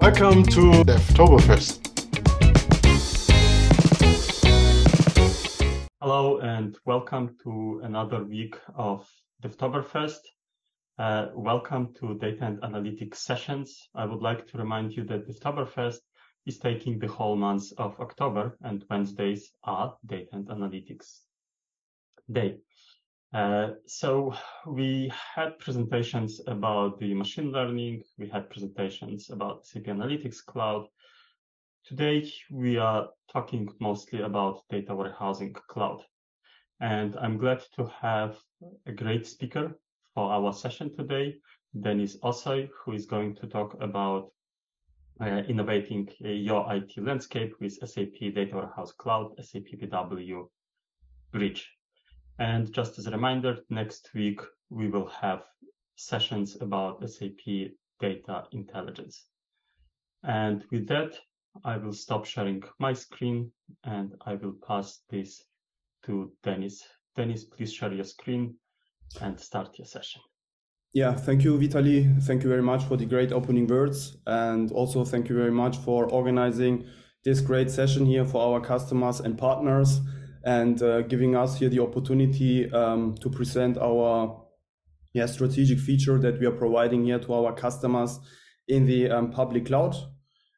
Welcome to Devtoberfest. Hello and welcome to another week of Devtoberfest. Uh, welcome to Data and Analytics sessions. I would like to remind you that Devtoberfest is taking the whole month of October and Wednesdays are Data and Analytics Day. Uh, so we had presentations about the machine learning. We had presentations about SAP Analytics Cloud. Today, we are talking mostly about data warehousing cloud. And I'm glad to have a great speaker for our session today, Deniz Osoy, who is going to talk about uh, innovating uh, your IT landscape with SAP Data Warehouse Cloud, SAP BW Bridge. And just as a reminder, next week we will have sessions about SAP data intelligence. And with that, I will stop sharing my screen and I will pass this to Deniz. Deniz, please share your screen and start your session. Yeah, thank you, Vitali. Thank you very much for the great opening words. And also thank you very much for organizing this great session here for our customers and partners and uh, giving us here the opportunity um, to present our yeah, strategic feature that we are providing here to our customers in the um, public cloud.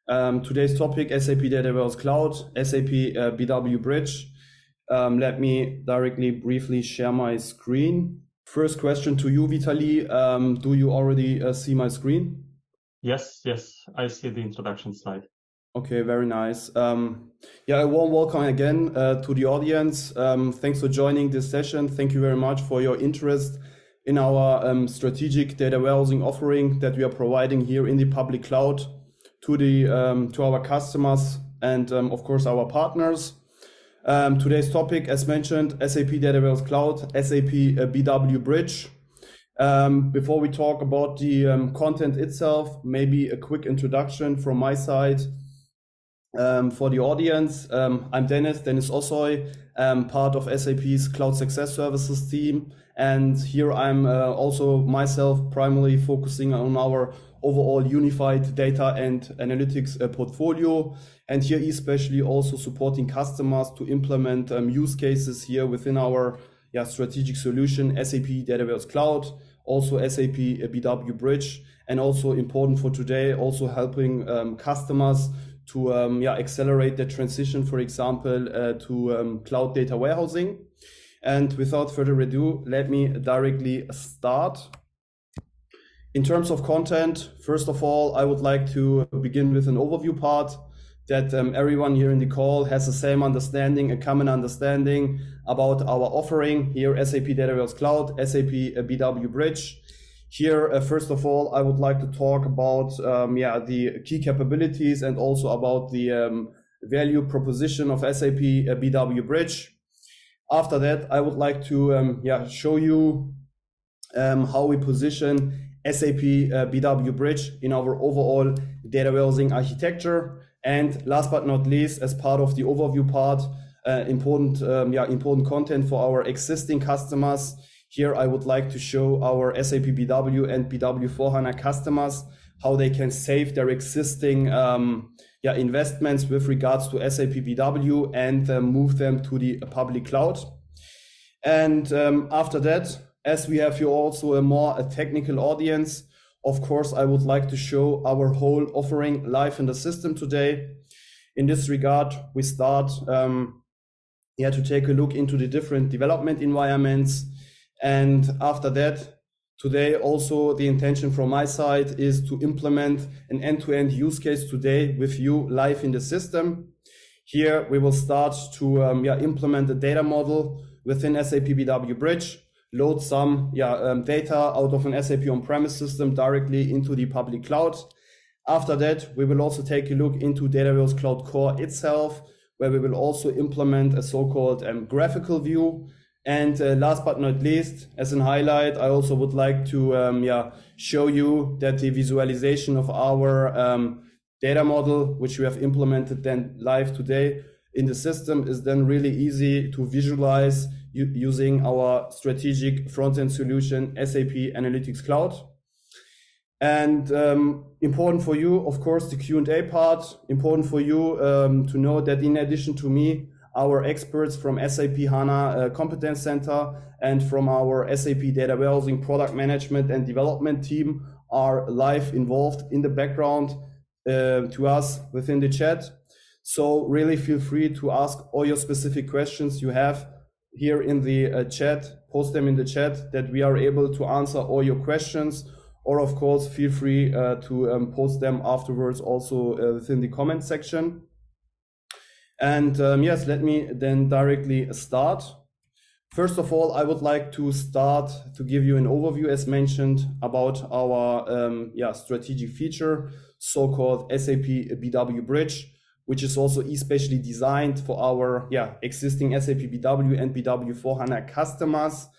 Um, today's topic, SAP Data Warehouse Cloud, SAP uh, BW Bridge. Um, let me directly briefly share my screen. First question to you, Vitali. Um, do you already uh, see my screen? Yes, yes, I see the introduction slide. Okay, very nice. Um, yeah, a warm welcome again uh, to the audience. Um, thanks for joining this session. Thank you very much for your interest in our um, strategic data warehousing offering that we are providing here in the public cloud to the um, to our customers and um, of course our partners. Um, today's topic, as mentioned, SAP Data Warehouse Cloud, SAP uh, BW Bridge. before we talk about the content itself, maybe a quick introduction from my side. Um, for the audience, um, I'm Deniz, Deniz Osoy, um, part of SAP's Cloud Success Services team. And here I'm uh, also myself primarily focusing on our overall unified data and analytics uh, portfolio. And here especially also supporting customers to implement um, use cases here within our yeah, strategic solution, SAP Data Warehouse Cloud, also SAP uh, BW Bridge, and also important for today, also helping um, customers to um, yeah, accelerate the transition, for example, uh, to um, cloud data warehousing. And without further ado, let me directly start. In terms of content, first of all, I would like to begin with an overview part that um, everyone here in the call has the same understanding, a common understanding about our offering here, SAP Data Warehouse Cloud, SAP uh, BW Bridge, here, uh, first of all, I would like to talk about um, yeah the key capabilities and also about the um, value proposition of SAP uh, BW Bridge. After that, I would like to um, yeah show you um, how we position SAP uh, BW Bridge in our overall data warehousing architecture. And last but not least, as part of the overview part, uh, important um, yeah important content for our existing customers here I would like to show our SAP BW and BW 4 HANA customers how they can save their existing um, yeah, investments with regards to SAP BW and uh, move them to the public cloud. And um, after that, as we have here also a more a technical audience, of course, I would like to show our whole offering live in the system today. In this regard, we start um, yeah, to take a look into the different development environments, and after that, today also the intention from my side is to implement an end-to-end use case today with you live in the system. Here we will start to um, yeah, implement the data model within SAP BW Bridge, load some yeah, um, data out of an SAP on-premise system directly into the public cloud. After that, we will also take a look into Data Cloud Core itself, where we will also implement a so-called um, graphical view and uh, last but not least, as an highlight, I also would like to um, yeah, show you that the visualization of our um, data model, which we have implemented then live today in the system, is then really easy to visualize using our strategic front-end solution, SAP Analytics Cloud. And um, important for you, of course, the Q&A part, important for you um, to know that in addition to me, our experts from SAP HANA uh, Competence Center and from our SAP Data Warehousing Product Management and Development team are live involved in the background uh, to us within the chat. So really feel free to ask all your specific questions you have here in the uh, chat, post them in the chat that we are able to answer all your questions. Or of course, feel free uh, to um, post them afterwards also uh, within the comment section. And um, yes, let me then directly start. First of all, I would like to start to give you an overview, as mentioned, about our um, yeah, strategic feature, so-called SAP BW Bridge, which is also especially designed for our yeah, existing SAP BW and BW 4 HANA customers.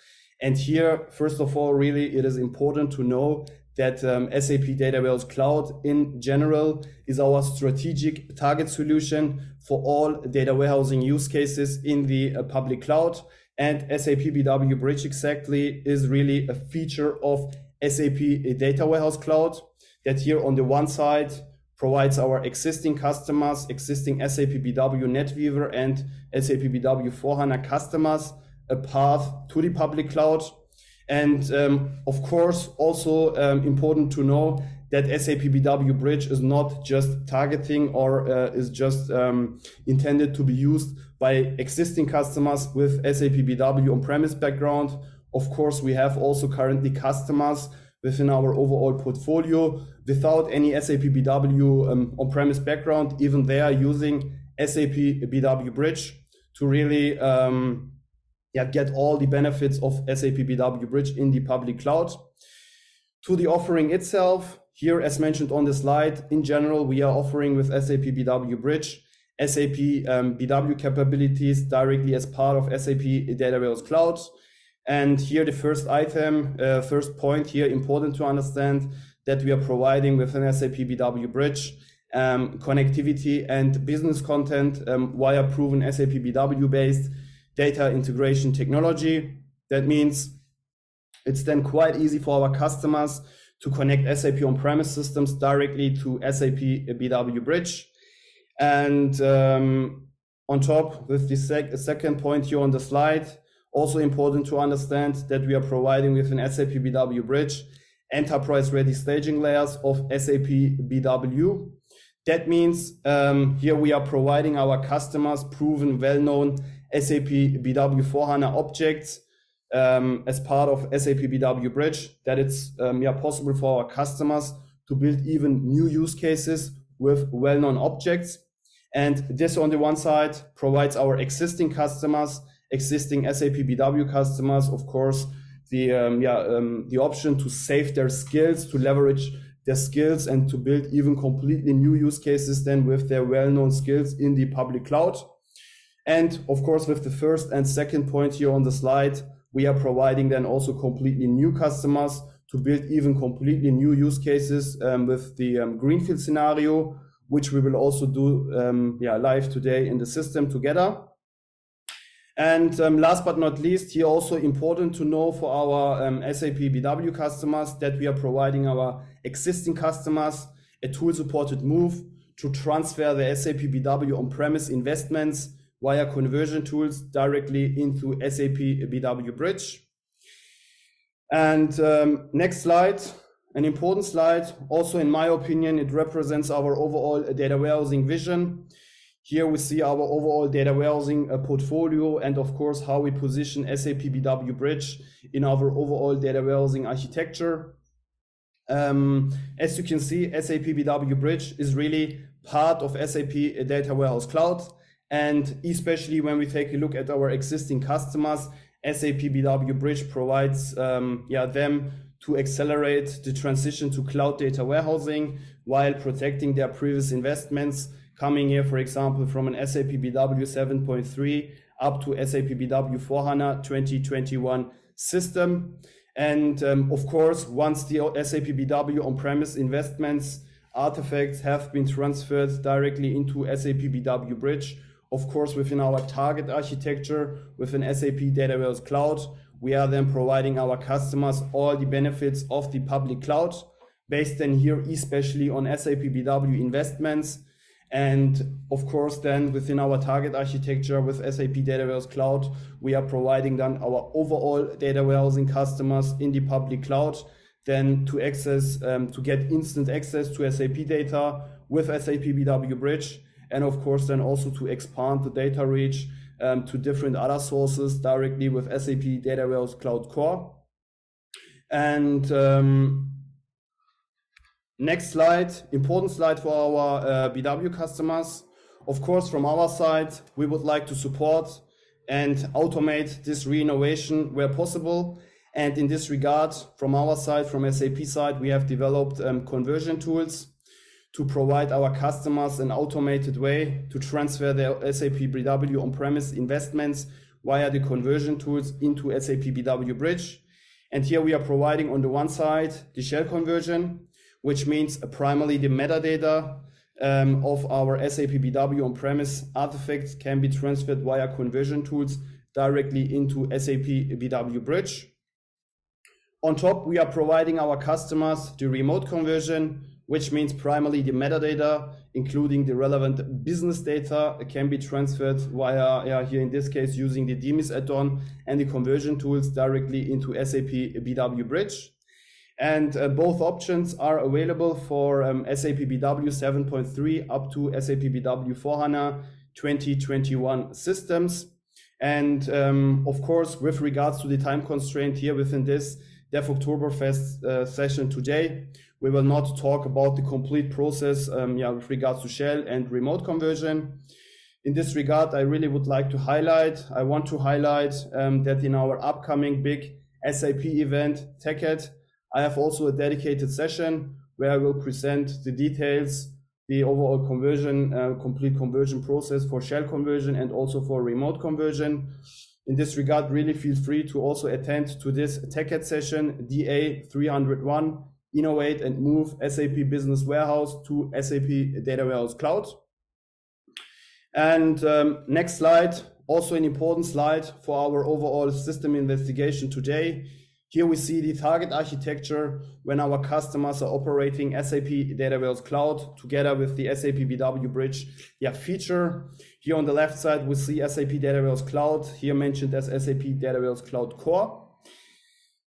And here, first of all, really, it is important to know that um, SAP Data Warehouse Cloud in general is our strategic target solution for all data warehousing use cases in the uh, public cloud. And SAP BW Bridge exactly is really a feature of SAP Data Warehouse Cloud that here on the one side provides our existing customers, existing SAP BW NetWeaver and SAP BW 4 HANA customers a path to the public cloud and um, of course, also um, important to know that SAP BW Bridge is not just targeting or uh, is just um, intended to be used by existing customers with SAP BW on-premise background. Of course, we have also currently customers within our overall portfolio without any SAP BW um, on-premise background. Even they are using SAP BW Bridge to really um, yeah, get all the benefits of SAP BW Bridge in the public cloud. To the offering itself, here, as mentioned on the slide, in general, we are offering with SAP BW Bridge SAP um, BW capabilities directly as part of SAP Data Warehouse Cloud. And here, the first item, uh, first point here, important to understand that we are providing with an SAP BW Bridge um, connectivity and business content um, via proven SAP BW based data integration technology. That means it's then quite easy for our customers to connect SAP on-premise systems directly to SAP BW Bridge. And um, on top, with the sec second point here on the slide, also important to understand that we are providing with an SAP BW Bridge enterprise-ready staging layers of SAP BW. That means um, here we are providing our customers proven, well-known SAP BW 4 HANA objects um, as part of SAP BW Bridge, that it's um, yeah, possible for our customers to build even new use cases with well-known objects. And this on the one side provides our existing customers, existing SAP BW customers, of course, the um, yeah the option to save their skills, to leverage their skills, and to build even completely new use cases then with their well-known skills in the public cloud. And of course, with the first and second point here on the slide, we are providing then also completely new customers to build even completely new use cases um, with the um, Greenfield scenario, which we will also do um, yeah, live today in the system together. And um, last but not least, here also important to know for our um, SAP BW customers that we are providing our existing customers a tool supported move to transfer the SAP BW on-premise investments via conversion tools directly into SAP BW Bridge. And um, next slide, an important slide. Also, in my opinion, it represents our overall data warehousing vision. Here we see our overall data warehousing uh, portfolio and of course how we position SAP BW Bridge in our overall data warehousing architecture. Um, as you can see, SAP BW Bridge is really part of SAP Data Warehouse Cloud. And especially when we take a look at our existing customers, SAP BW Bridge provides um, yeah, them to accelerate the transition to cloud data warehousing while protecting their previous investments coming here, for example, from an SAP BW 7.3 up to SAP BW 4 HANA 2021 system. And um, of course, once the SAP BW on-premise investments artifacts have been transferred directly into SAP BW Bridge, of course, within our target architecture, within SAP Data Warehouse Cloud, we are then providing our customers all the benefits of the public cloud based then here especially on SAP BW investments. And of course, then within our target architecture with SAP Data Warehouse Cloud, we are providing then our overall data warehousing customers in the public cloud, then to access, um, to get instant access to SAP data with SAP BW Bridge. And of course, then also to expand the data reach um, to different other sources directly with SAP Data Warehouse Cloud Core. And um, next slide, important slide for our uh, BW customers. Of course, from our side, we would like to support and automate this re-innovation where possible. And in this regard, from our side, from SAP side, we have developed um, conversion tools to provide our customers an automated way to transfer their SAP BW on-premise investments via the conversion tools into SAP BW Bridge. And here we are providing on the one side the shell conversion, which means primarily the metadata um, of our SAP BW on-premise artifacts can be transferred via conversion tools directly into SAP BW Bridge. On top, we are providing our customers the remote conversion, which means primarily the metadata, including the relevant business data, can be transferred via, yeah, here in this case, using the DMIS add-on and the conversion tools directly into SAP BW Bridge. And uh, both options are available for um, SAP BW 7.3 up to SAP BW 4 HANA 2021 systems. And um, of course, with regards to the time constraint here within this Devtoberfest uh, session today, we will not talk about the complete process um, yeah, with regards to shell and remote conversion. In this regard, I really would like to highlight, I want to highlight um, that in our upcoming big SAP event, TechEd, I have also a dedicated session where I will present the details, the overall conversion, uh, complete conversion process for shell conversion and also for remote conversion. In this regard, really feel free to also attend to this TechEd session, DA 301, innovate and move SAP Business Warehouse to SAP Data Warehouse Cloud. And um, next slide, also an important slide for our overall system investigation today. Here we see the target architecture when our customers are operating SAP Data Warehouse Cloud together with the SAP BW Bridge yeah, feature. Here on the left side, we see SAP Data Warehouse Cloud, here mentioned as SAP Data Warehouse Cloud Core.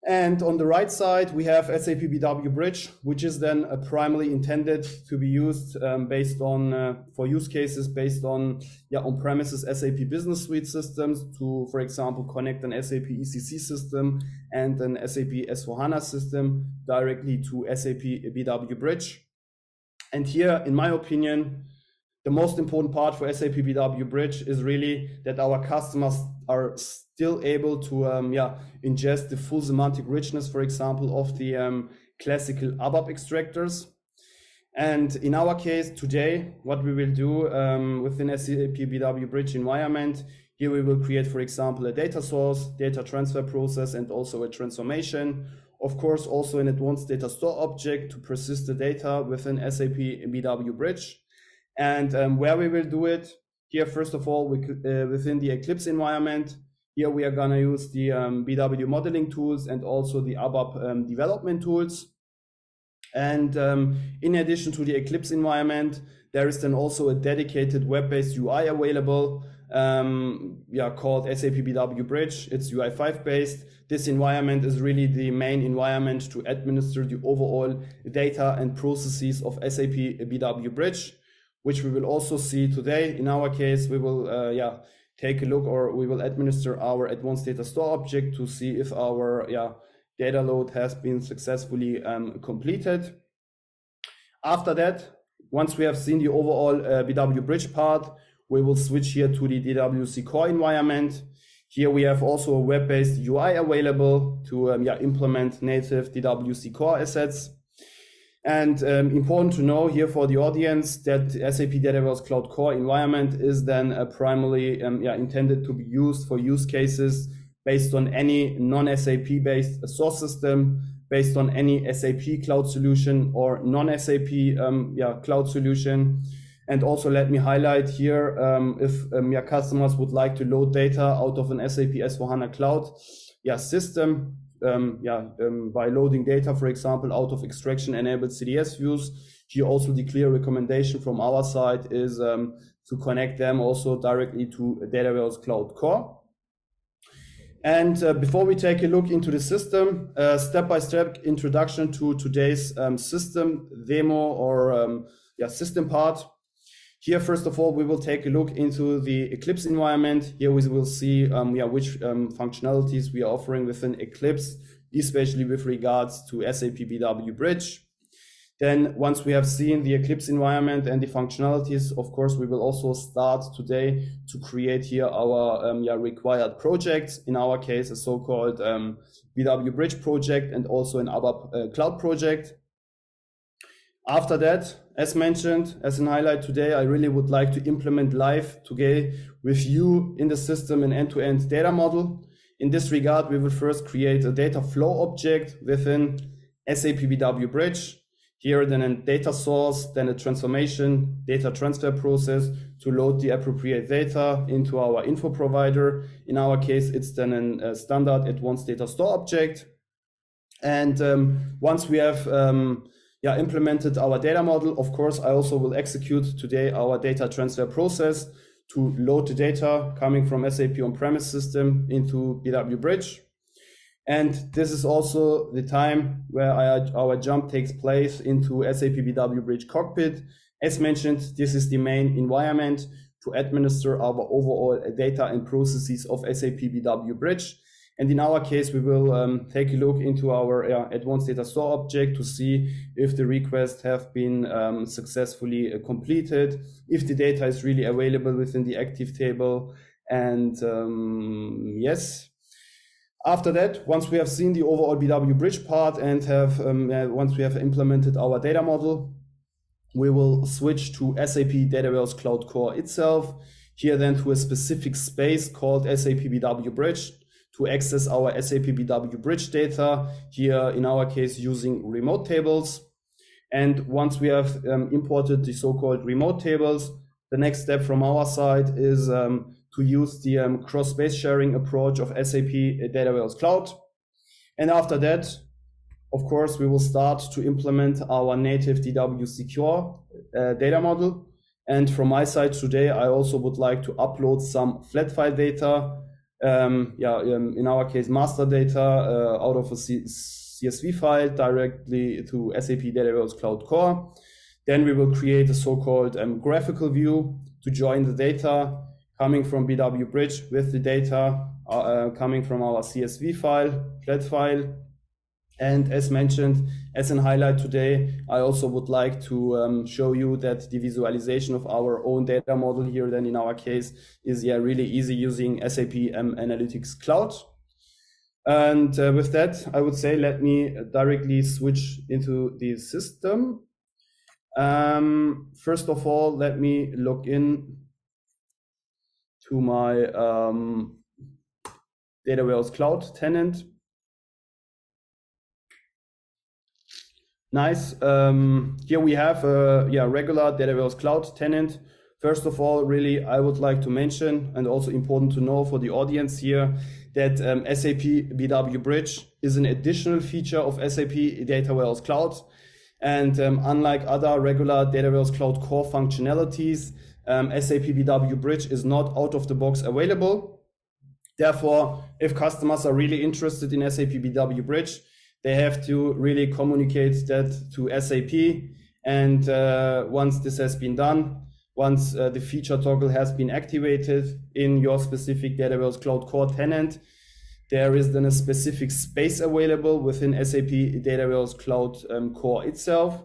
And on the right side, we have SAP BW Bridge, which is then primarily intended to be used um, based on, uh, for use cases based on yeah, on-premises SAP Business Suite systems to, for example, connect an SAP ECC system and an SAP S4HANA system directly to SAP BW Bridge. And here, in my opinion, the most important part for SAP BW Bridge is really that our customers are still able to um, yeah ingest the full semantic richness, for example, of the um, classical ABAP extractors. And in our case today, what we will do um, within SAP BW Bridge environment, here we will create, for example, a data source, data transfer process, and also a transformation. Of course, also an advanced data store object to persist the data within SAP BW Bridge. And um, where we will do it, here, first of all, we, uh, within the Eclipse environment, here we are gonna use the um, BW modeling tools and also the ABAP um, development tools. And um, in addition to the Eclipse environment, there is then also a dedicated web-based UI available, um, yeah, called SAP BW Bridge. It's UI5 based. This environment is really the main environment to administer the overall data and processes of SAP BW Bridge which we will also see today. In our case, we will uh, yeah take a look or we will administer our advanced data store object to see if our yeah data load has been successfully um, completed. After that, once we have seen the overall uh, BW bridge part, we will switch here to the DWC core environment. Here we have also a web-based UI available to um, yeah, implement native DWC core assets. And um, important to know here for the audience that SAP Data Warehouse Cloud Core environment is then uh, primarily um, yeah, intended to be used for use cases based on any non-SAP based source system, based on any SAP cloud solution or non-SAP um, yeah, cloud solution. And also let me highlight here, um, if um, your customers would like to load data out of an SAP S4HANA cloud yeah, system, um, yeah, um, by loading data, for example, out of extraction enabled CDS views. Here also the clear recommendation from our side is um, to connect them also directly to Data Cloud Core. And uh, before we take a look into the system, uh, step-by-step introduction to today's um, system demo or um, yeah, system part. Here, first of all, we will take a look into the Eclipse environment. Here we will see um, yeah, which um, functionalities we are offering within Eclipse, especially with regards to SAP BW Bridge. Then once we have seen the Eclipse environment and the functionalities, of course, we will also start today to create here our um, yeah, required projects. In our case, a so-called um, BW Bridge project and also an ABAP uh, cloud project. After that, as mentioned, as an highlight today, I really would like to implement live today with you in the system an end-to-end -end data model. In this regard, we will first create a data flow object within SAP BW Bridge. Here, then a data source, then a transformation data transfer process to load the appropriate data into our info provider. In our case, it's then a standard advanced data store object. And um, once we have um, yeah, implemented our data model. Of course, I also will execute today our data transfer process to load the data coming from SAP on-premise system into BW Bridge. And this is also the time where our jump takes place into SAP BW Bridge Cockpit. As mentioned, this is the main environment to administer our overall data and processes of SAP BW Bridge. And in our case, we will um, take a look into our uh, advanced data store object to see if the requests have been um, successfully uh, completed, if the data is really available within the active table. And um, yes, after that, once we have seen the overall BW bridge part and have um, once we have implemented our data model, we will switch to SAP Data Warehouse Cloud Core itself. Here then to a specific space called SAP BW Bridge to access our SAP BW bridge data, here in our case using remote tables. And once we have um, imported the so-called remote tables, the next step from our side is um, to use the um, cross-space sharing approach of SAP Data Warehouse Cloud. And after that, of course, we will start to implement our native DWC Core uh, data model. And from my side today, I also would like to upload some flat file data um, yeah, um, in our case, master data uh, out of a C CSV file directly to SAP Data Warehouse Cloud Core. Then we will create a so-called um, graphical view to join the data coming from BW Bridge with the data uh, uh, coming from our CSV file, flat file, and as mentioned, as an highlight today, I also would like to um, show you that the visualization of our own data model here, then in our case, is yeah really easy using SAP M Analytics Cloud. And uh, with that, I would say let me directly switch into the system. Um, first of all, let me log in to my um, Data Warehouse Cloud tenant. Nice. Um, here we have a yeah, regular Data Warehouse Cloud tenant. First of all, really, I would like to mention, and also important to know for the audience here, that um, SAP BW Bridge is an additional feature of SAP Data Warehouse Cloud. And um, unlike other regular Data Warehouse Cloud core functionalities, um, SAP BW Bridge is not out of the box available. Therefore, if customers are really interested in SAP BW Bridge, they have to really communicate that to SAP. And uh, once this has been done, once uh, the feature toggle has been activated in your specific Data Warehouse Cloud Core tenant, there is then a specific space available within SAP Data Warehouse Cloud um, Core itself.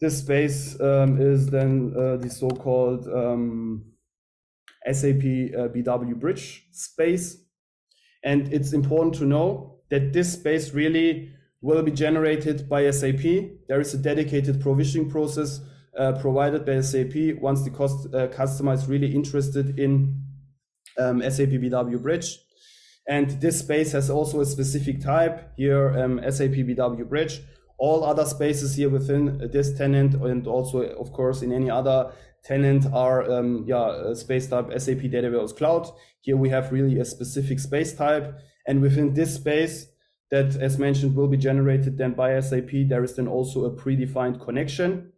This space um, is then uh, the so-called um, SAP uh, BW Bridge space. And it's important to know that this space really will be generated by SAP. There is a dedicated provisioning process uh, provided by SAP once the cost, uh, customer is really interested in um, SAP BW Bridge. And this space has also a specific type here, um, SAP BW Bridge All other spaces here within this tenant and also, of course, in any other tenant are um, yeah, space type SAP Data Warehouse Cloud. Here we have really a specific space type. And within this space that, as mentioned, will be generated then by SAP, there is then also a predefined connection.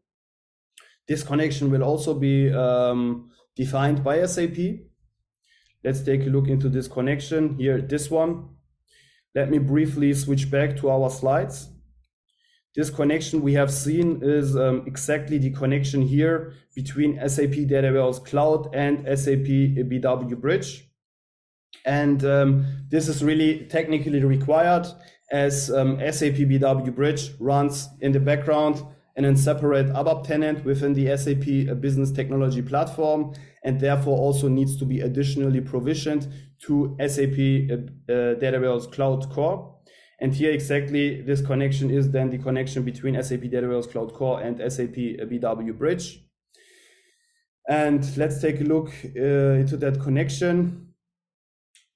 This connection will also be um, defined by SAP. Let's take a look into this connection here, this one. Let me briefly switch back to our slides. This connection we have seen is um, exactly the connection here between SAP Data Warehouse Cloud and SAP BW Bridge. And um, this is really technically required as um, SAP BW Bridge runs in the background and then separate ABAP tenant within the SAP Business Technology Platform and therefore also needs to be additionally provisioned to SAP uh, uh, Cloud Core. And here exactly this connection is then the connection between SAP Data Cloud Core and SAP BW Bridge. And let's take a look uh, into that connection.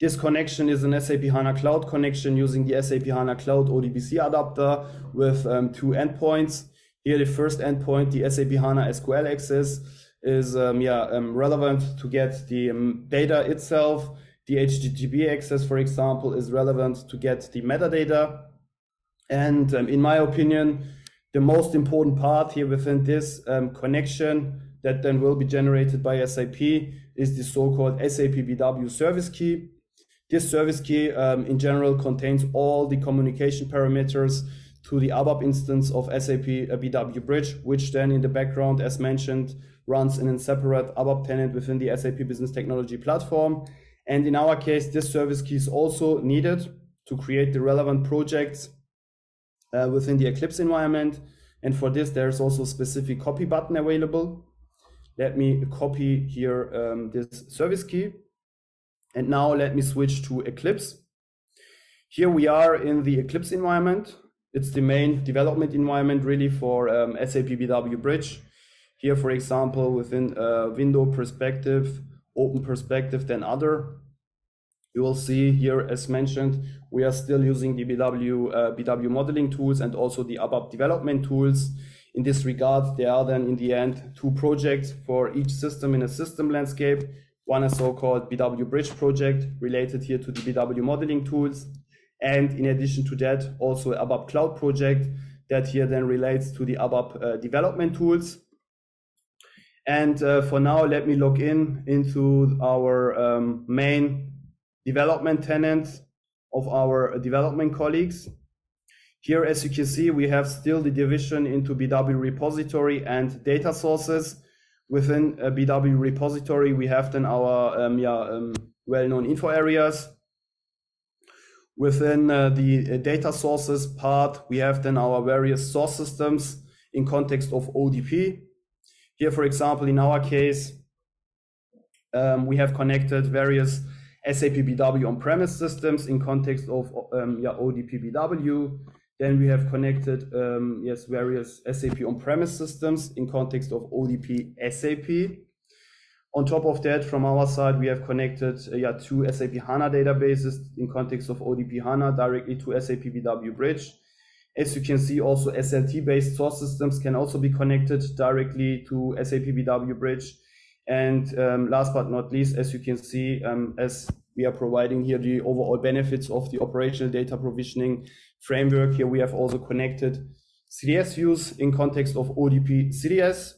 This connection is an SAP HANA Cloud connection using the SAP HANA Cloud ODBC adapter with um, two endpoints. Here, the first endpoint, the SAP HANA SQL access, is um, yeah um, relevant to get the um, data itself. The HTTP access, for example, is relevant to get the metadata. And um, in my opinion, the most important part here within this um, connection that then will be generated by SAP is the so-called SAP BW service key. This service key um, in general contains all the communication parameters to the ABAP instance of SAP BW Bridge, which then in the background, as mentioned, runs in a separate ABAP tenant within the SAP Business Technology platform. And in our case, this service key is also needed to create the relevant projects uh, within the Eclipse environment. And for this, there's also a specific copy button available. Let me copy here um, this service key. And now let me switch to Eclipse. Here we are in the Eclipse environment. It's the main development environment really for um, SAP BW Bridge. Here, for example, within a window perspective, open perspective, then other, you will see here, as mentioned, we are still using the BW, uh, BW modeling tools and also the ABAP development tools. In this regard, there are then in the end two projects for each system in a system landscape. One is so-called BW Bridge project related here to the BW modeling tools. And in addition to that, also ABAP Cloud project that here then relates to the ABAP uh, development tools. And uh, for now, let me log in into our um, main development tenant of our development colleagues. Here, as you can see, we have still the division into BW repository and data sources. Within a BW repository, we have then our um, yeah, um, well-known info areas. Within uh, the uh, data sources part, we have then our various source systems in context of ODP. Here, for example, in our case, um, we have connected various SAP BW on-premise systems in context of um, yeah, ODP BW. Then we have connected um, yes various SAP on-premise systems in context of ODP SAP. On top of that, from our side, we have connected uh, yeah, two SAP HANA databases in context of ODP HANA directly to SAP BW Bridge. As you can see, also SLT-based source systems can also be connected directly to SAP BW Bridge. And um, last but not least, as you can see, um, as we are providing here the overall benefits of the operational data provisioning framework, here we have also connected CDS views in context of ODP CDS.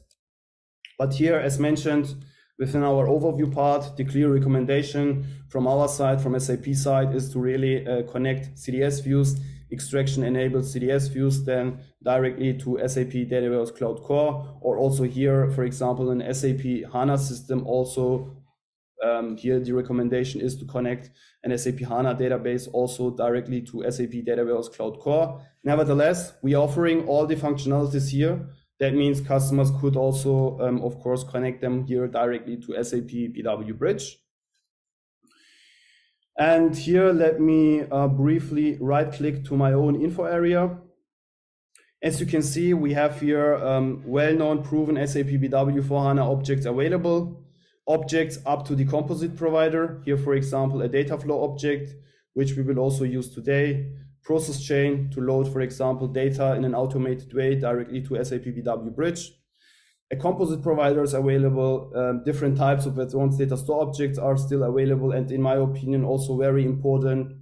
But here, as mentioned, within our overview part, the clear recommendation from our side, from SAP side, is to really uh, connect CDS views extraction enabled CDS views then directly to SAP Data Warehouse Cloud Core, or also here, for example, an SAP HANA system also um, here the recommendation is to connect an SAP HANA database also directly to SAP Data Warehouse Cloud Core. Nevertheless, we are offering all the functionalities here. That means customers could also, um, of course, connect them here directly to SAP BW Bridge. And here, let me uh, briefly right click to my own info area. As you can see, we have here um, well-known proven SAP BW 4 HANA objects available. Objects up to the composite provider. Here, for example, a data flow object, which we will also use today. process chain to load, for example, data in an automated way directly to SAP BW Bridge. A composite provider is available. Um, different types of advanced data store objects are still available, and in my opinion, also very important.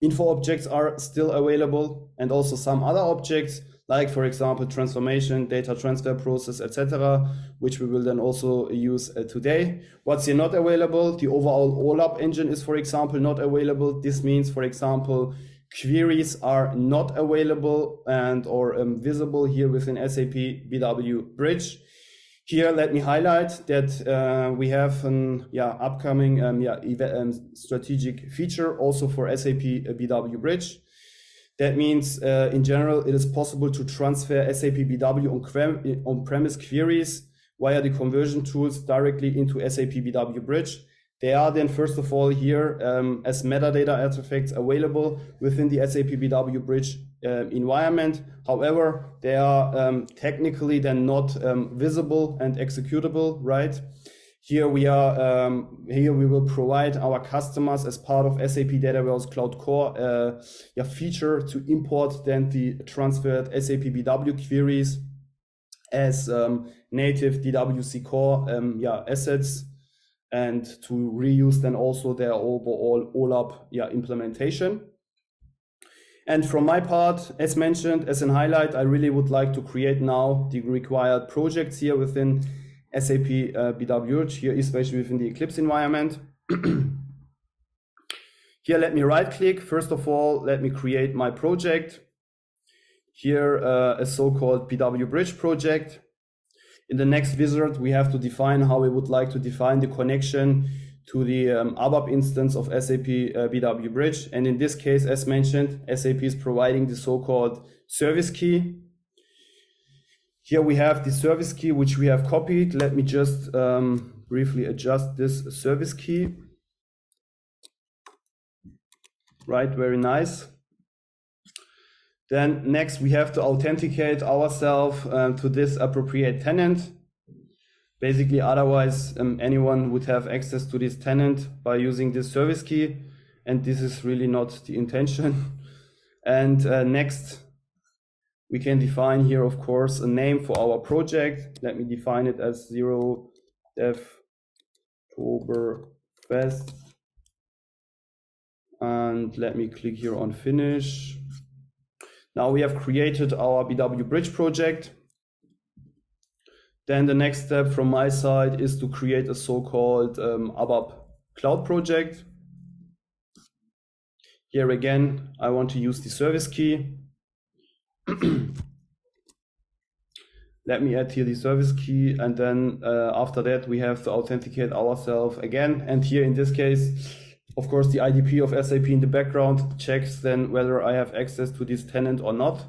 Info objects are still available, and also some other objects like for example transformation data transfer process etc which we will then also use uh, today. What's here not available? The overall olap engine is for example not available. This means for example queries are not available and or um, visible here within sap bw bridge. Here let me highlight that uh, we have an yeah upcoming um, yeah um, strategic feature also for sap bw bridge that means, uh, in general, it is possible to transfer SAP BW on-premise queries via the conversion tools directly into SAP BW Bridge. They are then, first of all, here um, as metadata artifacts available within the SAP BW Bridge uh, environment. However, they are um, technically then not um, visible and executable, right? Here we are. Um, here we will provide our customers as part of SAP Data Warehouse Cloud Core uh, a feature to import then the transferred SAP BW queries as um, native DWC Core um, yeah, assets and to reuse then also their overall OLAP yeah, implementation. And from my part, as mentioned, as an highlight, I really would like to create now the required projects here within SAP uh, BW here, especially within the Eclipse environment. here, let me right click. First of all, let me create my project. Here, uh, a so-called BW Bridge project. In the next wizard, we have to define how we would like to define the connection to the um, ABAP instance of SAP uh, BW Bridge. And in this case, as mentioned, SAP is providing the so-called service key here we have the service key, which we have copied. Let me just um, briefly adjust this service key. Right, very nice. Then next we have to authenticate ourselves um, to this appropriate tenant. Basically, otherwise um, anyone would have access to this tenant by using this service key. And this is really not the intention. And uh, next, we can define here, of course, a name for our project. Let me define it as zero dev fest. And let me click here on finish. Now we have created our BW Bridge project. Then the next step from my side is to create a so-called um, ABAP cloud project. Here again, I want to use the service key. let me add here the service key and then uh, after that we have to authenticate ourselves again. And here in this case of course the IDP of SAP in the background checks then whether I have access to this tenant or not.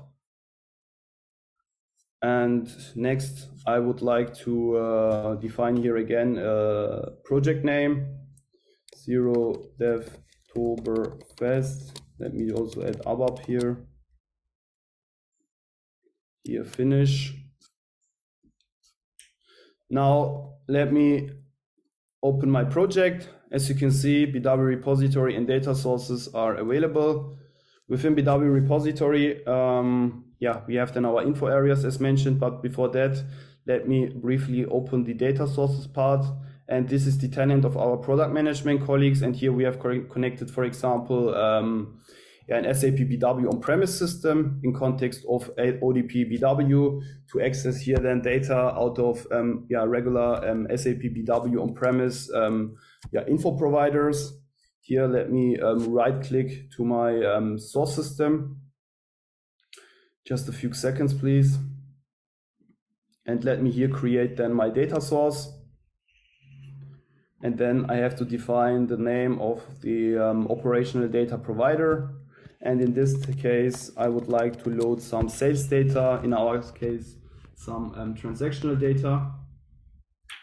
And next I would like to uh, define here again a project name. Zero dev fest let me also add ABAP here here finish. Now let me open my project. As you can see, BW repository and data sources are available. Within BW repository, um, yeah, we have then our info areas as mentioned, but before that, let me briefly open the data sources part. And this is the tenant of our product management colleagues. And here we have connected, for example, um, an SAP BW on-premise system in context of ODP BW to access here then data out of um, yeah, regular um, SAP BW on-premise um, yeah, info providers. Here, let me um, right click to my um, source system. Just a few seconds, please. And let me here create then my data source. And then I have to define the name of the um, operational data provider. And in this case, I would like to load some sales data, in our case, some um, transactional data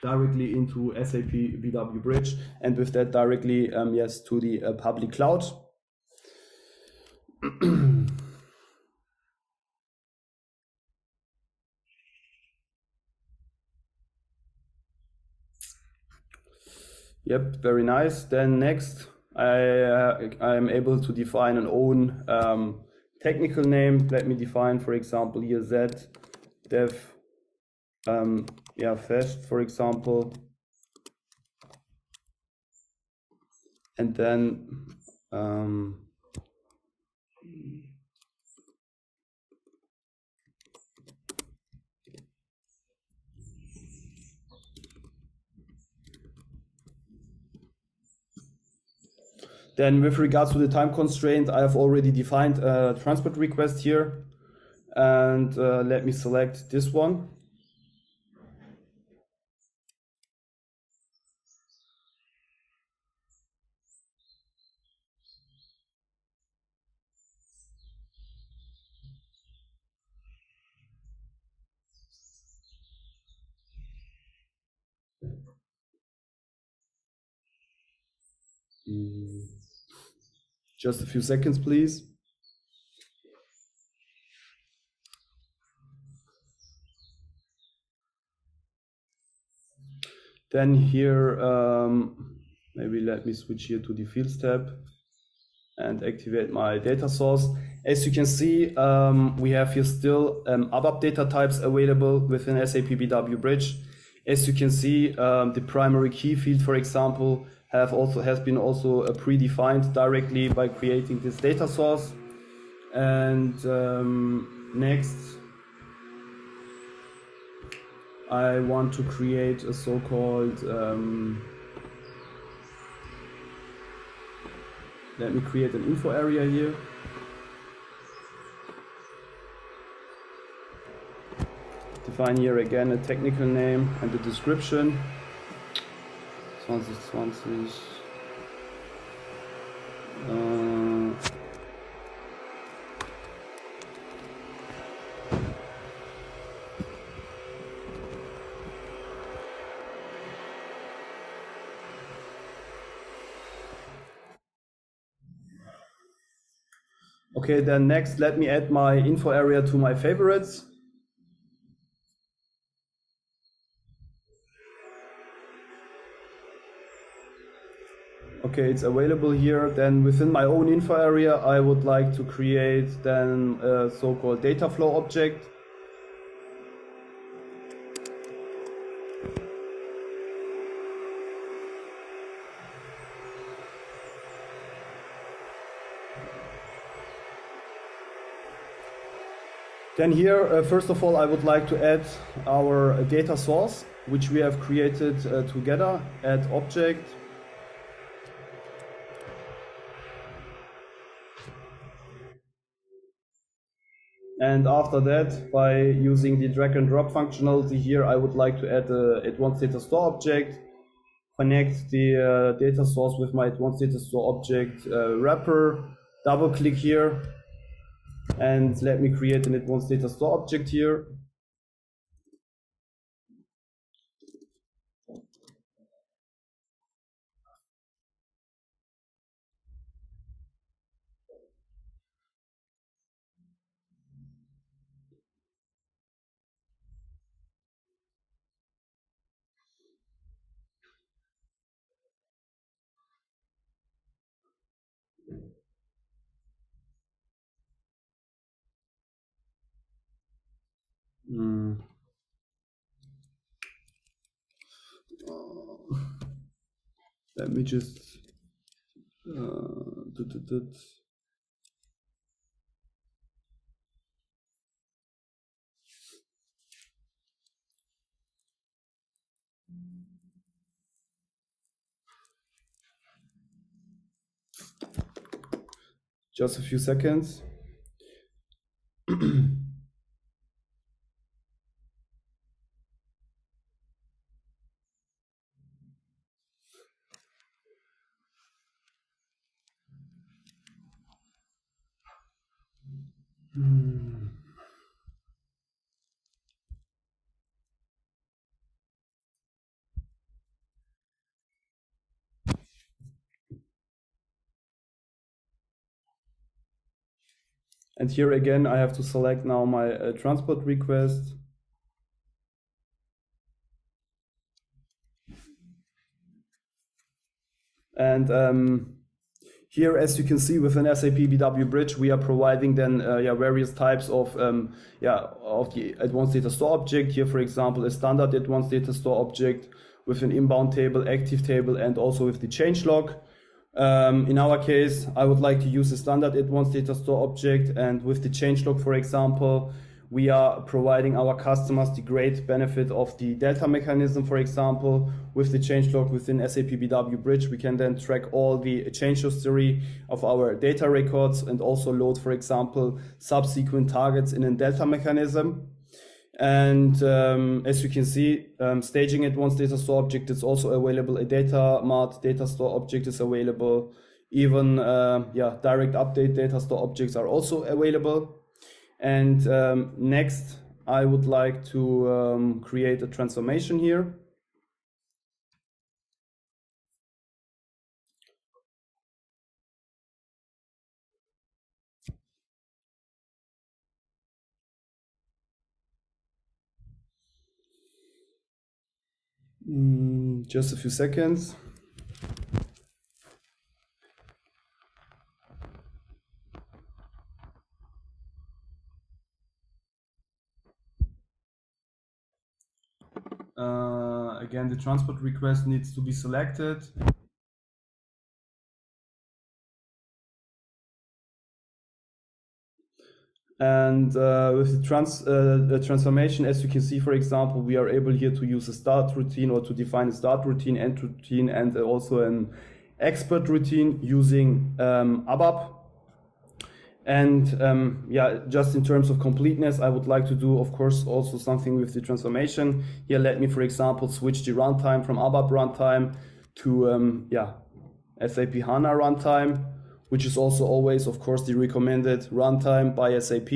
directly into SAP BW Bridge, and with that directly, um, yes, to the uh, public cloud. yep, very nice. Then next, I uh, I'm able to define an own um, technical name. Let me define, for example, here z dev um, yeah fest, for example, and then um, Then with regards to the time constraint, I have already defined a transport request here. And uh, let me select this one. Just a few seconds, please. Then here, um, maybe let me switch here to the fields tab and activate my data source. As you can see, um, we have here still um, ABAP data types available within SAP BW Bridge. As you can see, um, the primary key field, for example, have also has been also uh, predefined directly by creating this data source. And um, next, I want to create a so-called um, let me create an info area here. Define here again a technical name and a description. 2020. Äh, uh, Okay, then next, let me add my info area to my favorites. Okay it's available here. Then within my own info area I would like to create then a so-called data flow object. Then here, uh, first of all, I would like to add our data source, which we have created uh, together, add object, And after that, by using the drag and drop functionality here, I would like to add a advanced data store object, connect the uh, data source with my advanced data store object uh, wrapper, double click here, and let me create an advanced data store object here. Let me just uh, Just a few seconds. And here again, I have to select now my uh, transport request. And um, here, as you can see within SAP BW Bridge, we are providing then uh, yeah, various types of um, yeah of the advanced data store object. Here, for example, a standard advanced data store object with an inbound table, active table, and also with the changelog. Um, in our case, I would like to use a standard advanced data store object, and with the changelog, for example, we are providing our customers the great benefit of the delta mechanism, for example, with the changelog within SAP BW Bridge, we can then track all the change history of our data records and also load, for example, subsequent targets in a delta mechanism. And um, as you can see, um, staging advanced data store object is also available. A data mart data store object is available. Even uh, yeah, direct update data store objects are also available. And um, next, I would like to um, create a transformation here. Mm, just a few seconds. Uh, again, the transport request needs to be selected. And uh, with the, trans, uh, the transformation, as you can see, for example, we are able here to use a start routine or to define a start routine, end routine, and also an expert routine using um, ABAP. And um, yeah, just in terms of completeness, I would like to do, of course, also something with the transformation. Here, let me, for example, switch the runtime from ABAP runtime to um, yeah, SAP HANA runtime, which is also always, of course, the recommended runtime by SAP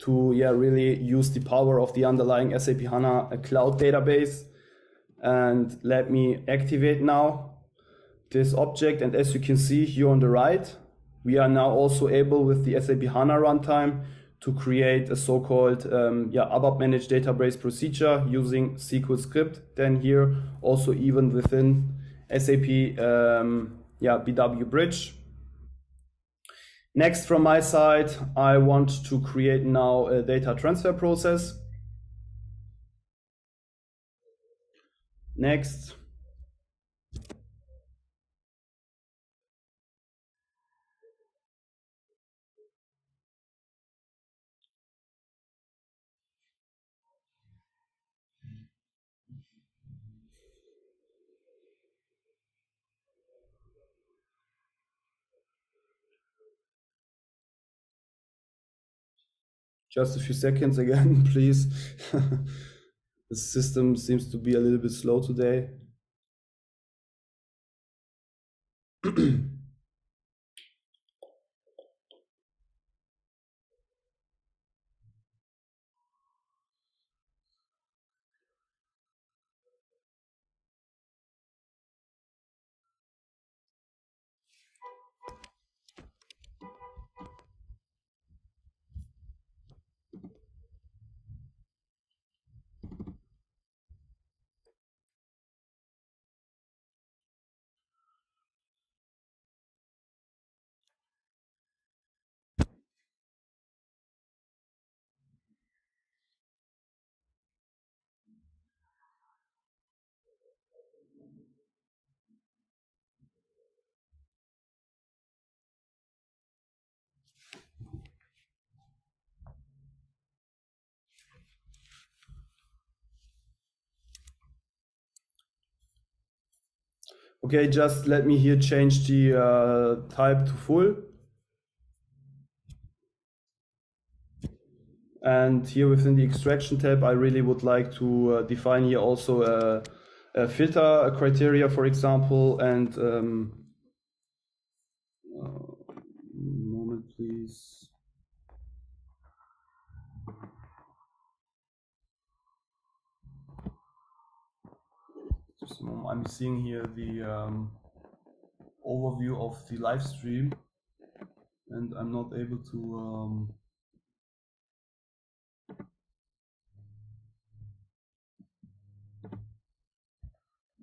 to yeah really use the power of the underlying SAP HANA cloud database. And let me activate now this object. And as you can see here on the right, we are now also able with the SAP HANA runtime to create a so-called um, yeah, ABAP managed database procedure using SQL script. Then here also even within SAP um, yeah, BW Bridge. Next from my side, I want to create now a data transfer process. Next. Just a few seconds again, please. the system seems to be a little bit slow today. Okay, just let me here change the uh, type to full. And here within the extraction tab, I really would like to uh, define here also a, a filter criteria, for example, and um, uh, moment, please. I'm seeing here the um, overview of the live stream, and I'm not able to. Um,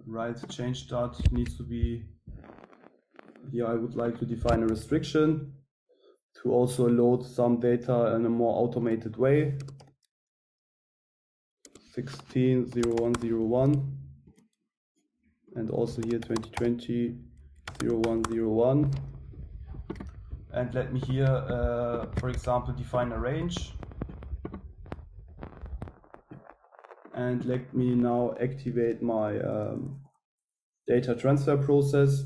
right change start needs to be here I would like to define a restriction to also load some data in a more automated way. 160101 and also here 2020 0101 and let me here uh, for example define a range. And let me now activate my um, data transfer process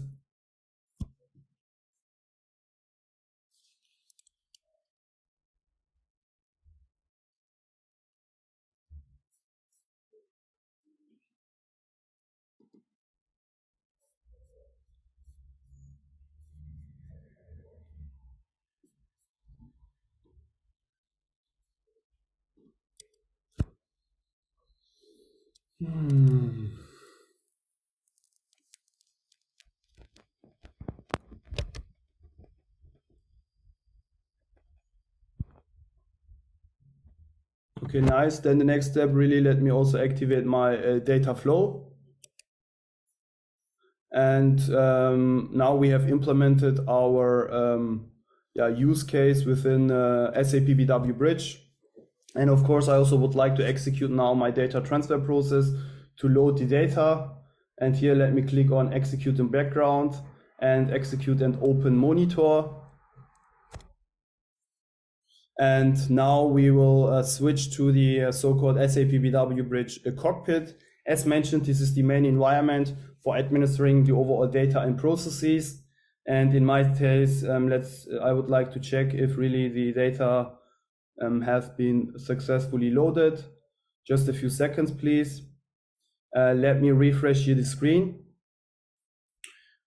Okay, nice. Then the next step, really let me also activate my uh, data flow. And um, now we have implemented our um, yeah, use case within uh, SAP BW Bridge. And of course, I also would like to execute now my data transfer process to load the data. And here, let me click on execute in background and execute and open monitor. And now we will uh, switch to the uh, so-called SAP BW Bridge uh, cockpit. As mentioned, this is the main environment for administering the overall data and processes. And in my case, um, let's I would like to check if really the data um, been successfully loaded. Just a few seconds, please. Uh, let me refresh here the screen.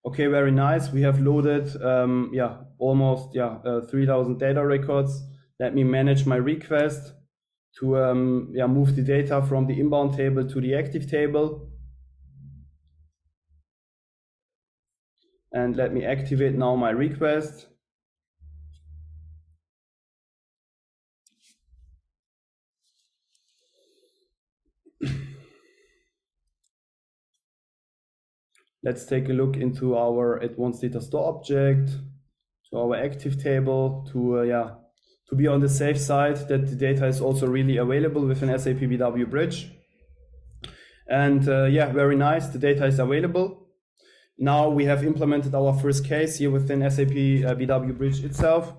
Okay, very nice. We have loaded, um, yeah, almost yeah uh, 3,000 data records. Let me manage my request to um, yeah move the data from the inbound table to the active table. And let me activate now my request. Let's take a look into our advanced data store object, to our active table, to uh, yeah, to be on the safe side that the data is also really available within SAP BW Bridge. And uh, yeah, very nice. The data is available. Now we have implemented our first case here within SAP uh, BW Bridge itself.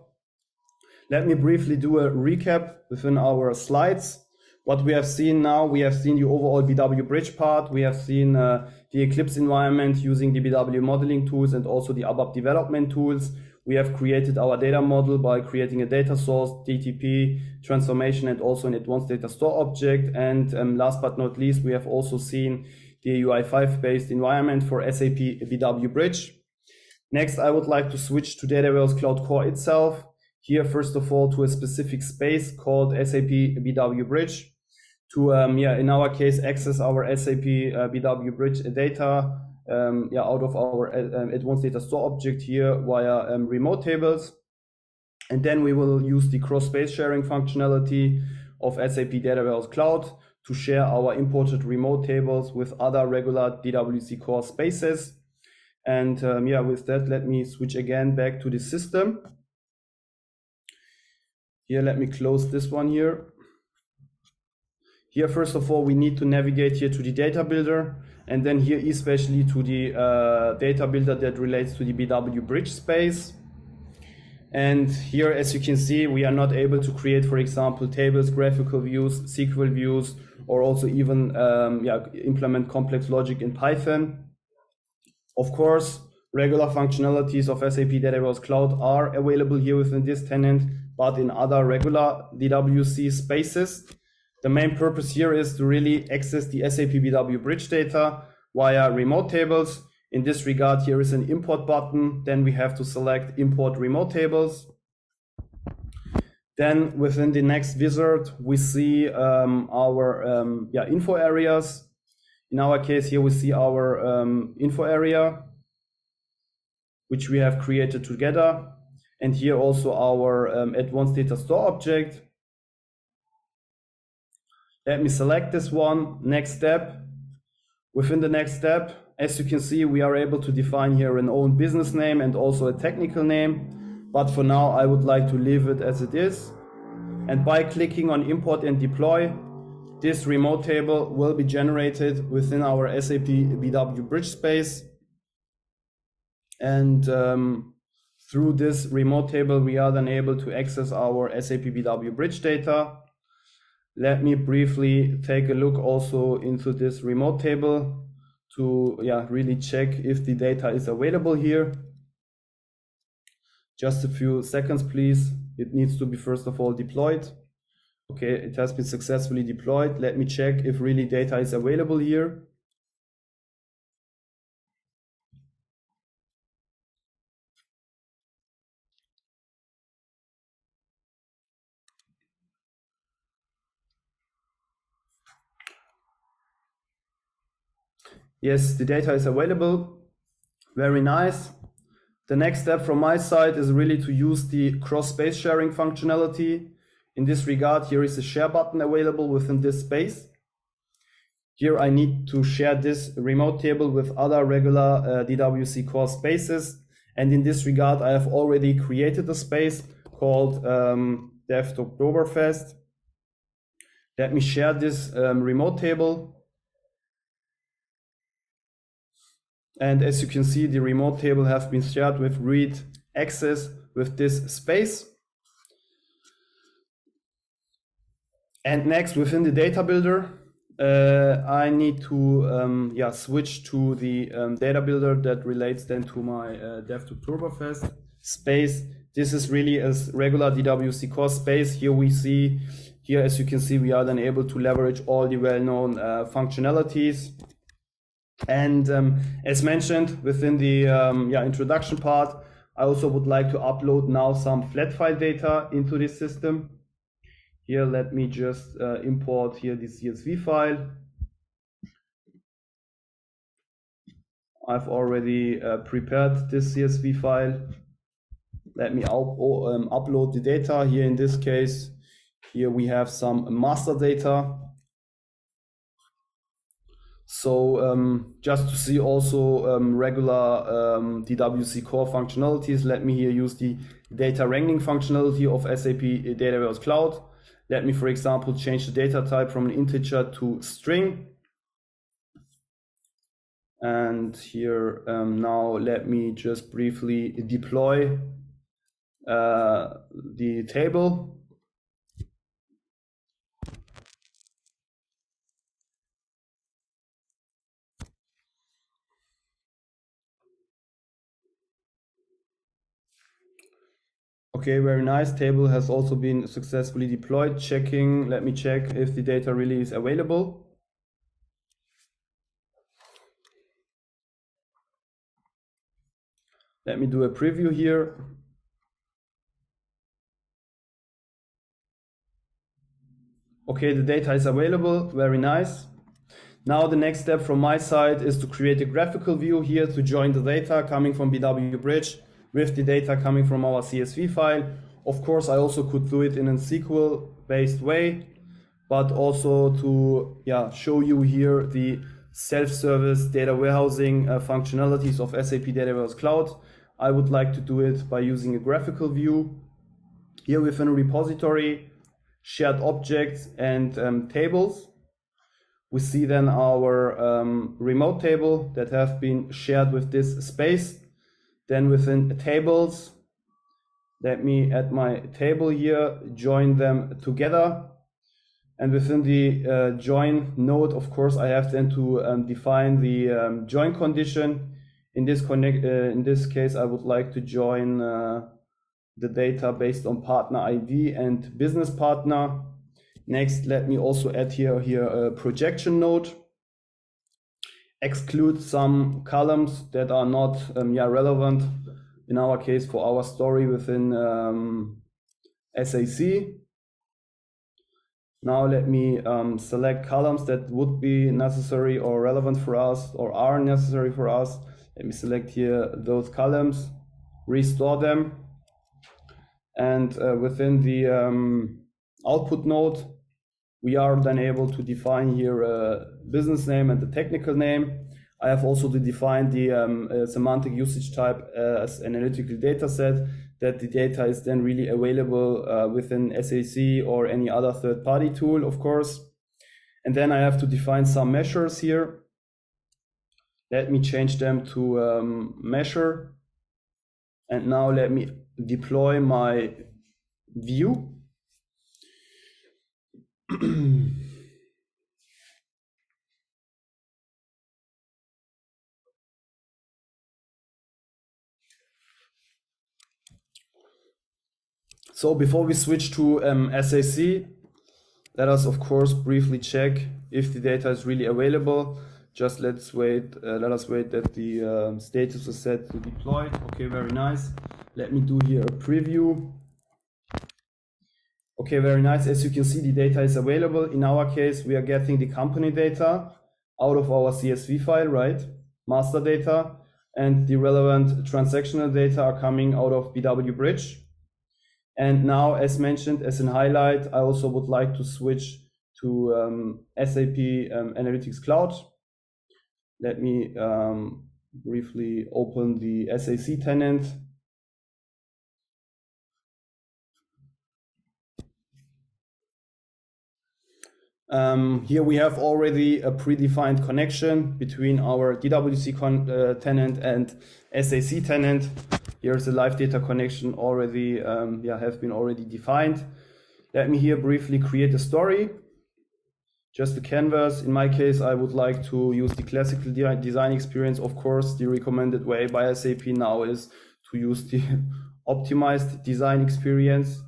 Let me briefly do a recap within our slides. What we have seen now, we have seen the overall BW Bridge part. We have seen uh, the Eclipse environment using the BW modeling tools and also the ABAP development tools. We have created our data model by creating a data source, DTP, transformation, and also an advanced data store object. And um, last but not least, we have also seen the UI5 based environment for SAP BW Bridge. Next, I would like to switch to Data Cloud Core itself. Here, first of all, to a specific space called SAP BW Bridge to, um, yeah, in our case, access our SAP uh, BW Bridge data um, yeah, out of our uh, um, advanced data store object here via um, remote tables. And then we will use the cross space sharing functionality of SAP Data Warehouse Cloud to share our imported remote tables with other regular DWC core spaces. And um, yeah, with that, let me switch again back to the system. Here, let me close this one here. Here, first of all, we need to navigate here to the data builder, and then here especially to the uh, data builder that relates to the BW bridge space. And here, as you can see, we are not able to create, for example, tables, graphical views, SQL views, or also even um, yeah, implement complex logic in Python. Of course, regular functionalities of SAP Data Warehouse Cloud are available here within this tenant, but in other regular DWC spaces. The main purpose here is to really access the SAP BW bridge data via remote tables. In this regard, here is an import button. Then we have to select import remote tables. Then within the next wizard, we see um, our um, yeah, info areas. In our case here, we see our um, info area, which we have created together. And here also our um, advanced data store object. Let me select this one. Next step. Within the next step, as you can see, we are able to define here an own business name and also a technical name. But for now, I would like to leave it as it is. And by clicking on import and deploy, this remote table will be generated within our SAP BW Bridge space. And um, through this remote table, we are then able to access our SAP BW Bridge data. Let me briefly take a look also into this remote table to yeah, really check if the data is available here. Just a few seconds, please. It needs to be first of all deployed. Okay, it has been successfully deployed. Let me check if really data is available here. Yes, the data is available. Very nice. The next step from my side is really to use the cross space sharing functionality. In this regard, here is a share button available within this space. Here I need to share this remote table with other regular uh, DWC core spaces. And in this regard, I have already created a space called um, Devtoberfest. Let me share this um, remote table. And as you can see, the remote table has been shared with read access with this space. And next, within the data builder, uh, I need to um, yeah switch to the um, data builder that relates then to my uh, Devtoberfest space. This is really a regular DWC core space. Here we see, here as you can see, we are then able to leverage all the well-known uh, functionalities and um, as mentioned within the um, yeah, introduction part, I also would like to upload now some flat file data into this system. Here, let me just uh, import here the CSV file. I've already uh, prepared this CSV file. Let me um, upload the data here in this case. Here we have some master data so um, just to see also um, regular um, DWC core functionalities, let me here use the data wrangling functionality of SAP Data Warehouse Cloud. Let me, for example, change the data type from an integer to string. And here um, now let me just briefly deploy uh, the table. Okay, very nice. Table has also been successfully deployed. Checking, let me check if the data really is available. Let me do a preview here. Okay, the data is available, very nice. Now the next step from my side is to create a graphical view here to join the data coming from BW Bridge with the data coming from our CSV file. Of course, I also could do it in a SQL based way, but also to yeah, show you here the self-service data warehousing uh, functionalities of SAP Data Warehouse Cloud. I would like to do it by using a graphical view. Here within a repository, shared objects and um, tables. We see then our um, remote table that have been shared with this space then within tables, let me add my table here, join them together. And within the uh, join node, of course, I have then to um, define the um, join condition. In this connect, uh, in this case, I would like to join uh, the data based on partner ID and business partner. Next, let me also add here, here a projection node exclude some columns that are not um, yeah, relevant in our case for our story within um, SAC. Now let me um, select columns that would be necessary or relevant for us or are necessary for us. Let me select here those columns, restore them. And uh, within the um, output node, we are then able to define here a business name and the technical name. I have also to define the um, uh, semantic usage type as analytical data set that the data is then really available uh, within SAC or any other third party tool, of course. And then I have to define some measures here. Let me change them to um, measure. And now let me deploy my view. So before we switch to um, SAC, let us of course briefly check if the data is really available. Just let's wait, uh, let us wait that the um, status is set to deploy. Okay, very nice. Let me do here a preview. Okay, very nice. As you can see, the data is available. In our case, we are getting the company data out of our CSV file, right? Master data and the relevant transactional data are coming out of BW Bridge. And now, as mentioned, as an highlight, I also would like to switch to um, SAP um, Analytics Cloud. Let me um, briefly open the SAC tenant. Um, here we have already a predefined connection between our DWC uh, tenant and SAC tenant. Here's the live data connection already, um, yeah, have been already defined. Let me here briefly create a story. Just the canvas. In my case, I would like to use the classical de design experience. Of course, the recommended way by SAP now is to use the optimized design experience.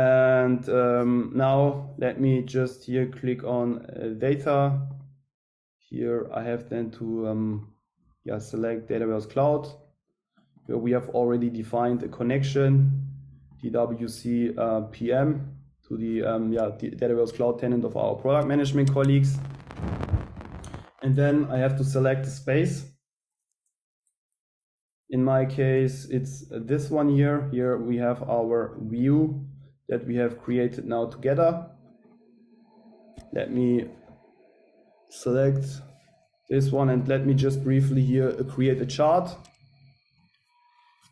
And um, now let me just here click on uh, data. Here I have then to um, yeah, select Data Cloud where we have already defined a connection, DWC uh, PM, to the um, yeah, Data Warehouse Cloud tenant of our product management colleagues. And then I have to select the space. In my case, it's this one here. Here we have our view that we have created now together. Let me select this one and let me just briefly here create a chart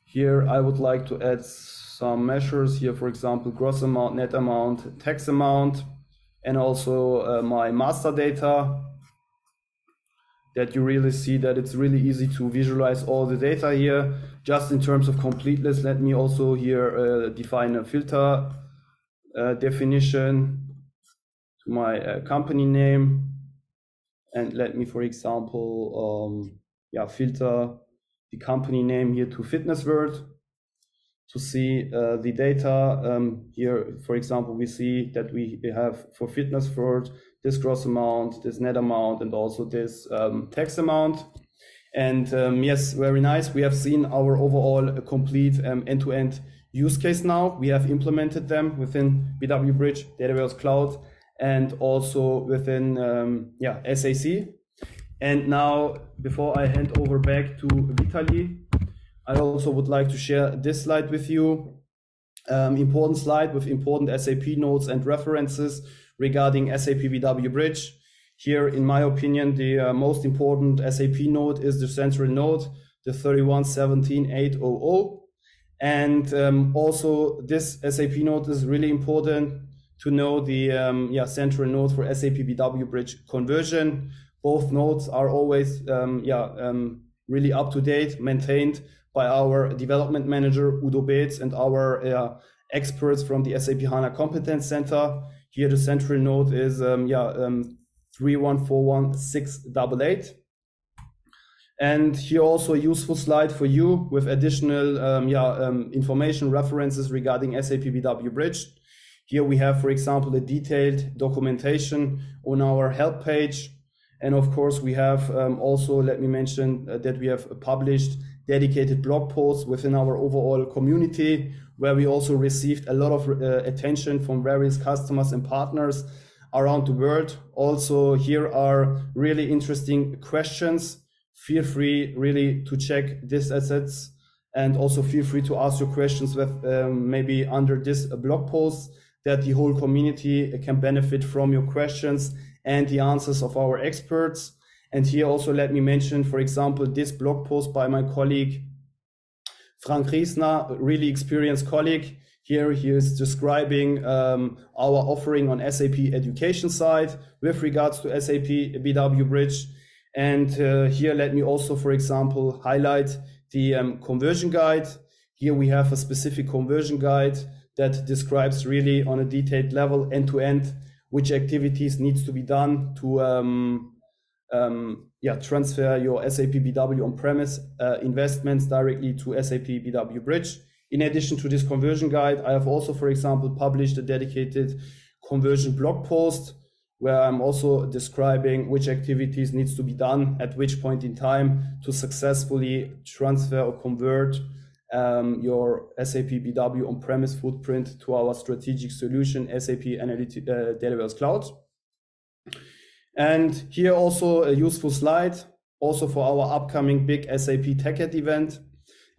here I would like to add some measures here, for example, gross amount, net amount, tax amount, and also uh, my master data that you really see that it's really easy to visualize all the data here. Just in terms of completeness, let me also here uh, define a filter uh, definition to my uh, company name. And let me, for example, um, yeah, filter the company name here to fitness world to see uh, the data. Um, here, for example, we see that we have for fitness world this gross amount, this net amount, and also this um, tax amount. And um, yes, very nice. We have seen our overall complete um, end-to-end use case now. We have implemented them within BW Bridge, Data Warehouse Cloud, and also within um, yeah SAC. And now, before I hand over back to Vitali, I also would like to share this slide with you. Um, important slide with important SAP notes and references regarding SAP BW Bridge. Here, in my opinion, the uh, most important SAP note is the central note, the 3117800. And um, also, this SAP note is really important to know the um, yeah, central note for SAP BW Bridge conversion both notes are always um, yeah um, really up to date, maintained by our development manager Udo Beetz and our uh, experts from the SAP HANA Competence Center. Here the central note is um, yeah um, 3141688. And here also a useful slide for you with additional um, yeah, um, information references regarding SAP BW Bridge. Here we have, for example, a detailed documentation on our help page and of course, we have um, also, let me mention uh, that we have published dedicated blog posts within our overall community, where we also received a lot of uh, attention from various customers and partners around the world. Also, here are really interesting questions. Feel free really to check these assets and also feel free to ask your questions with um, maybe under this blog post that the whole community can benefit from your questions and the answers of our experts. And here also let me mention, for example, this blog post by my colleague Frank Riesner, really experienced colleague. Here he is describing um, our offering on SAP education side with regards to SAP BW Bridge. And uh, here let me also, for example, highlight the um, conversion guide. Here we have a specific conversion guide that describes really on a detailed level end to end which activities needs to be done to um, um, yeah, transfer your SAP BW on-premise uh, investments directly to SAP BW Bridge. In addition to this conversion guide, I have also, for example, published a dedicated conversion blog post where I'm also describing which activities needs to be done at which point in time to successfully transfer or convert um, your SAP BW on-premise footprint to our strategic solution, SAP Analytics uh, Warehouse Cloud. And here also a useful slide, also for our upcoming big SAP TechEd event.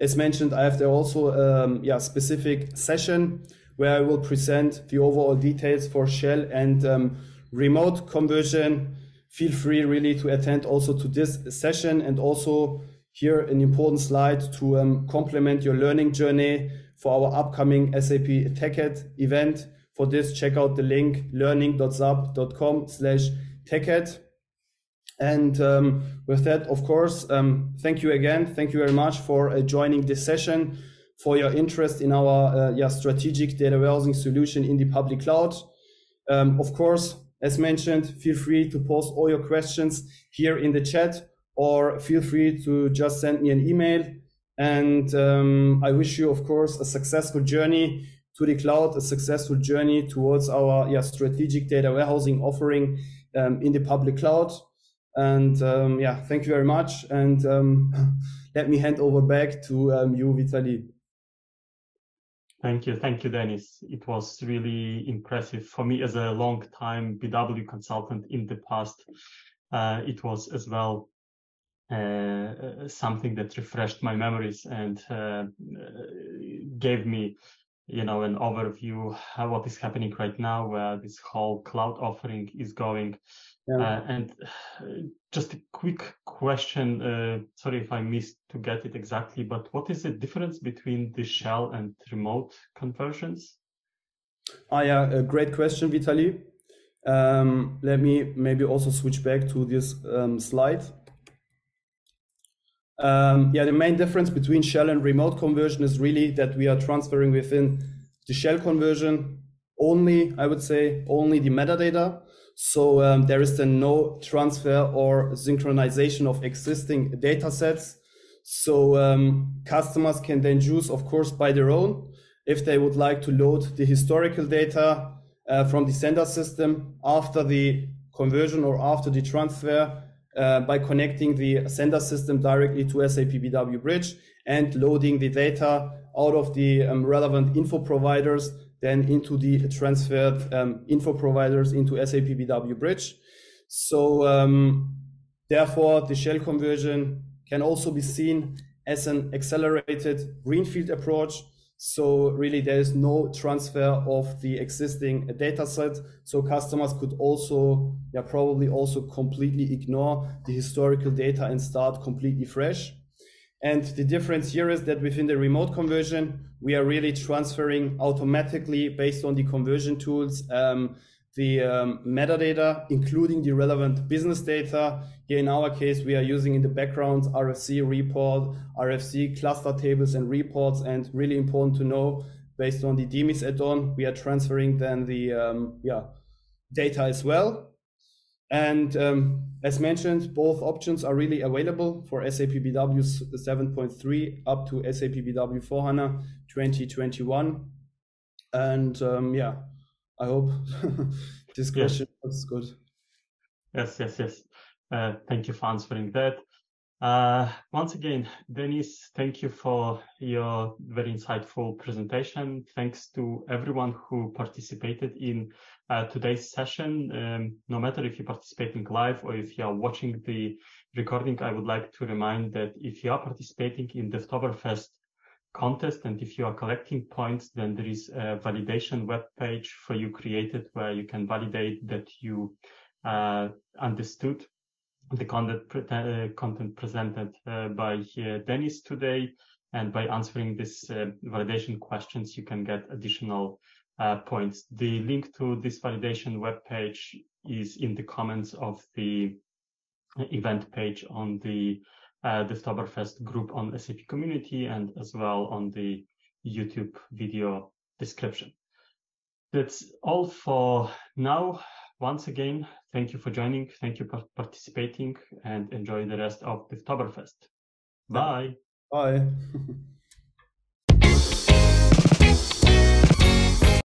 As mentioned, I have there also um, yeah specific session where I will present the overall details for shell and um, remote conversion. Feel free really to attend also to this session and also here an important slide to um, complement your learning journey for our upcoming SAP TechEd event. For this, check out the link learning.sap.com slash TechEd. And um, with that, of course, um, thank you again. Thank you very much for uh, joining this session, for your interest in our uh, yeah, strategic data warehousing solution in the public cloud. Um, of course, as mentioned, feel free to post all your questions here in the chat or feel free to just send me an email. And um, I wish you, of course, a successful journey to the cloud, a successful journey towards our yeah, strategic data warehousing offering um, in the public cloud. And um, yeah, thank you very much. And um, let me hand over back to um, you, Vitali. Thank you. Thank you, Deniz. It was really impressive for me as a long time BW consultant in the past. Uh, it was as well uh, something that refreshed my memories and uh, gave me you know an overview of what is happening right now where this whole cloud offering is going. Yeah. uh, and just a quick question uh, sorry if i missed to get it exactly but what is the difference between the shell and remote conversions? Ah yeah a great question vitali um, let me maybe also switch back to this um, slide um, yeah, the main difference between shell and remote conversion is really that we are transferring within the shell conversion only, I would say, only the metadata. So um, there is then no transfer or synchronization of existing data sets. So um, customers can then choose, of course, by their own, if they would like to load the historical data uh, from the sender system after the conversion or after the transfer uh, by connecting the sender system directly to SAP BW Bridge and loading the data out of the um, relevant info providers then into the transferred um, info providers into SAP BW Bridge. So um, therefore, the shell conversion can also be seen as an accelerated greenfield approach so really there is no transfer of the existing data set. So customers could also, yeah, probably also completely ignore the historical data and start completely fresh. And the difference here is that within the remote conversion, we are really transferring automatically based on the conversion tools um, the um, metadata, including the relevant business data. Here in our case, we are using in the background RFC report, RFC cluster tables and reports, and really important to know based on the DMIS add-on, we are transferring then the um, yeah data as well. And um, as mentioned, both options are really available for SAP BW 7.3 up to SAP BW 4 HANA 2021. And um, yeah, I hope this question was good. Yes, yes, yes. Uh, thank you for answering that. Uh, once again, Deniz, thank you for your very insightful presentation. Thanks to everyone who participated in uh, today's session. Um, no matter if you're participating live or if you are watching the recording, I would like to remind that if you are participating in the Devtoberfest contest. And if you are collecting points, then there is a validation web page for you created where you can validate that you uh, understood the content, uh, content presented uh, by uh, Deniz today. And by answering this uh, validation questions, you can get additional uh, points. The link to this validation web page is in the comments of the event page on the uh, Devtoberfest group on SAP community and as well on the YouTube video description. That's all for now. Once again, thank you for joining. Thank you for participating and enjoy the rest of the Devtoberfest. Bye. Bye.